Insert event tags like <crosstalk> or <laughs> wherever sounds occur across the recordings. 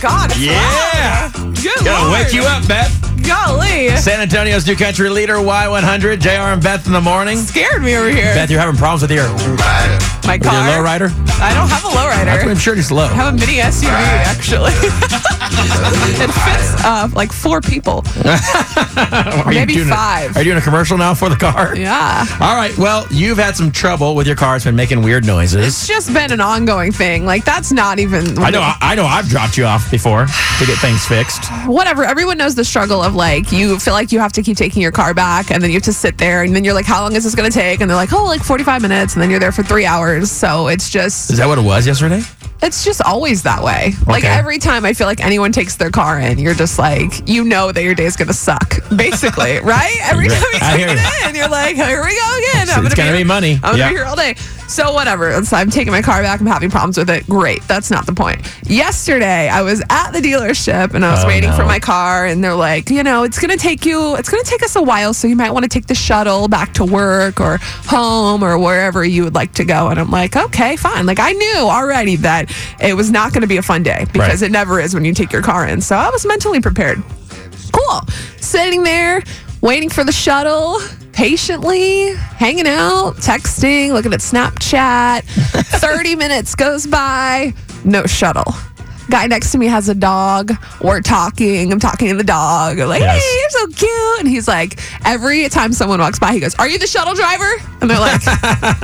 God. Yeah. loud. Good Gonna Lord. wake you up, Beth. Golly. San Antonio's new country leader, Y100, JR and Beth in the morning. Scared me over here. Beth, you're having problems with your, with My your car. lowrider? I don't have a lowrider. I'm sure it's low. I have a mini SUV, actually. <laughs> it fits uh, like four people. <laughs> Are you maybe doing a- five. are you doing a commercial now for the car? Yeah. All right. Well, you've had some trouble with your car. It's been making weird noises. It's just been an ongoing thing. Like, that's not even. I know. I, I know. I've dropped you off before to get things fixed. <sighs> whatever. Everyone knows the struggle of like you feel like you have to keep taking your car back, and then you have to sit there, and then you're like, "How long is this going to take?" And they're like, "Oh, like 45 minutes," and then you're there for three hours. So it's just Is that what it was yesterday? it's just always that way. Like Okay. every time I feel like anyone takes their car in, you're just like, you know that your day is gonna suck, basically, <laughs> right? Every time you I take hear it you. in, you're like, here we go <laughs> again. It's- it's gonna here- be money. I'm gonna Yeah. be here all day. So whatever. So I'm taking my car back. I'm having problems with it. Great. That's not the point. Yesterday, I was at the dealership and I was Oh, waiting for my car, and they're like, you know, it's gonna take you, it's gonna take us a while, so you might want to take the shuttle back to work or home or wherever you would like to go. And I'm like, okay, fine. Like I knew already that it was not going to be a fun day because Right. it never is when you take your car in. So I was mentally prepared. Cool. Sitting there, waiting for the shuttle, patiently hanging out, texting, looking at Snapchat. <laughs> 30 minutes goes by, no shuttle. Guy next to me has a dog. We're talking. I'm talking to the dog. I'm like, Yes. hey, you're so cute. And he's like, every time someone walks by, he goes, Are you the shuttle driver? And they're like,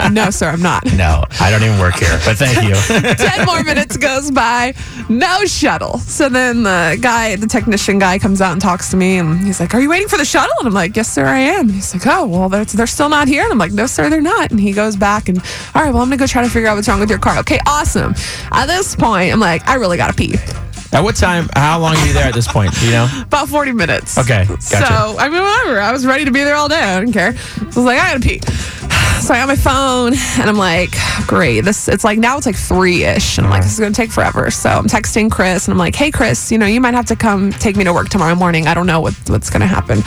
<laughs> No, sir, I'm not. No, I don't even work here. But thank you. <laughs> 10 more minutes goes by, no shuttle. So then the guy, the technician guy comes out and talks to me and he's like, Are you waiting for the shuttle? And I'm like, Yes, sir, I am. He's like, Oh, well, they're, they're still not here. And I'm like, No, sir, they're not. And he goes back and, All right, well, I'm going to go try to figure out what's wrong with your car. Okay, awesome. At this point, I'm like, I really got to pee. At what time? How long are you there at this point? You know? <laughs> About 40 minutes. Okay, gotcha. So, I mean, whatever. I was ready to be there all day. I didn't care. So I was like, I gotta pee. So I got my phone and I'm like, great. This it's like now it's like three ish. And I'm like, this is gonna take forever. So I'm texting Chris and I'm like, hey Chris, you know, you might have to come take me to work tomorrow morning. I don't know what, what's gonna happen.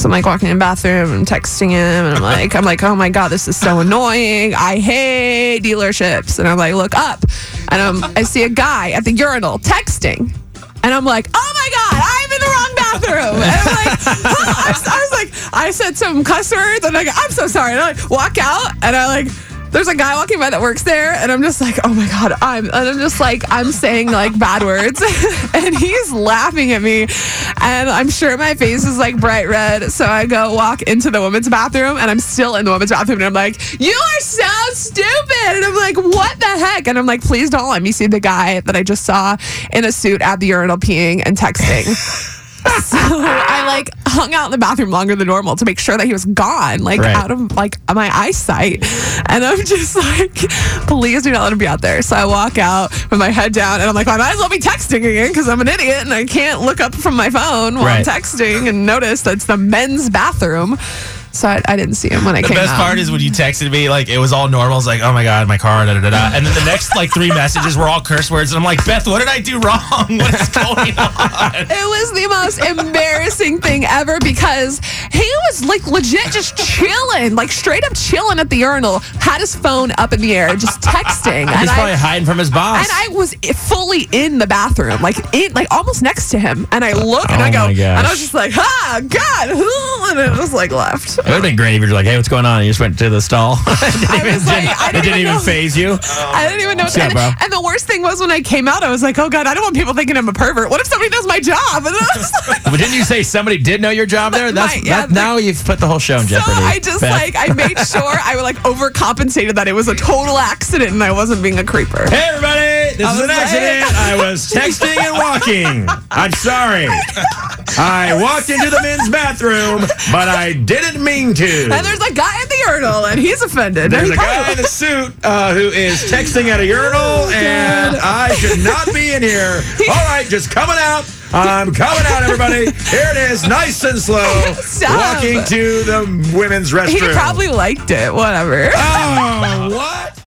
So I'm like walking in the bathroom and texting him and I'm like, I'm like, oh my god, this is so annoying. I hate dealerships. And I'm like, look up. And um, I see a guy at the urinal texting. And I'm like, oh my God, I'm in the wrong bathroom. And I'm like, <laughs> I, was, I was like, I said some cuss words and I go, I'm so sorry. And I like, walk out and I like, there's a guy walking by that works there and I'm just like, oh my God, I'm, and I'm just like, I'm saying like bad words <laughs> and he's laughing at me and I'm sure my face is like bright red. So I go walk into the women's bathroom and I'm still in the women's bathroom and I'm like, you are so stupid. And I'm like, what the heck? And I'm like, please don't let me see the guy that I just saw in a suit at the urinal peeing and texting. <laughs> so I like hung out in the bathroom longer than normal to make sure that he was gone, like Right. out of like my eyesight. And I'm <laughs> just like, please do not let him be out there. So I walk out with my head down and I'm like, I might as well be texting again because I'm an idiot and I can't look up from my phone while I'm texting and notice that it's the men's bathroom. So I, I didn't see him when I The came The best out. part is when you texted me, like it was all normal. It's like, oh my god, my car, da da da da. And then the next like three messages were all curse words, and I'm like, Beth, what did I do wrong? <laughs> What is going on? It was the most embarrassing thing ever because he was like legit just chilling, like straight up chilling at the urinal, had his phone up in the air, just texting. He's and probably I hiding from his boss. and I was fully in the bathroom, like in, like almost next to him. And I look and Oh I go, and I was just like, "Ha, God!" <laughs> And it was like left. It would have been great if you were like, "Hey, what's going on?" And you just went to the stall. <laughs> I was like, I it didn't, even faze you. <laughs> I didn't even know. Yeah, and, bro. and the worst thing was when I came out, I was like, "Oh God, I don't want people thinking I'm a pervert. What if somebody knows my job?" <laughs> And I was like, But didn't you say somebody did know your job there? That's Right, yeah, that, now you've put the whole show in So jeopardy. I just Beth. like I made sure I like overcompensated that it was a total accident and I wasn't being a creeper. Hey everybody, this I is an like- accident. <laughs> I was texting and walking. I'm sorry. I walked into the men's bathroom, but I didn't mean to. And there's a guy at the urinal and he's offended. There's He a guy in a suit uh, who is texting at a urinal, and I should not be in here. All right, just coming out. I'm coming out, everybody. Here it is, nice and slow, <laughs> Stop. walking to the women's restroom. he probably liked it. Whatever. Oh, what?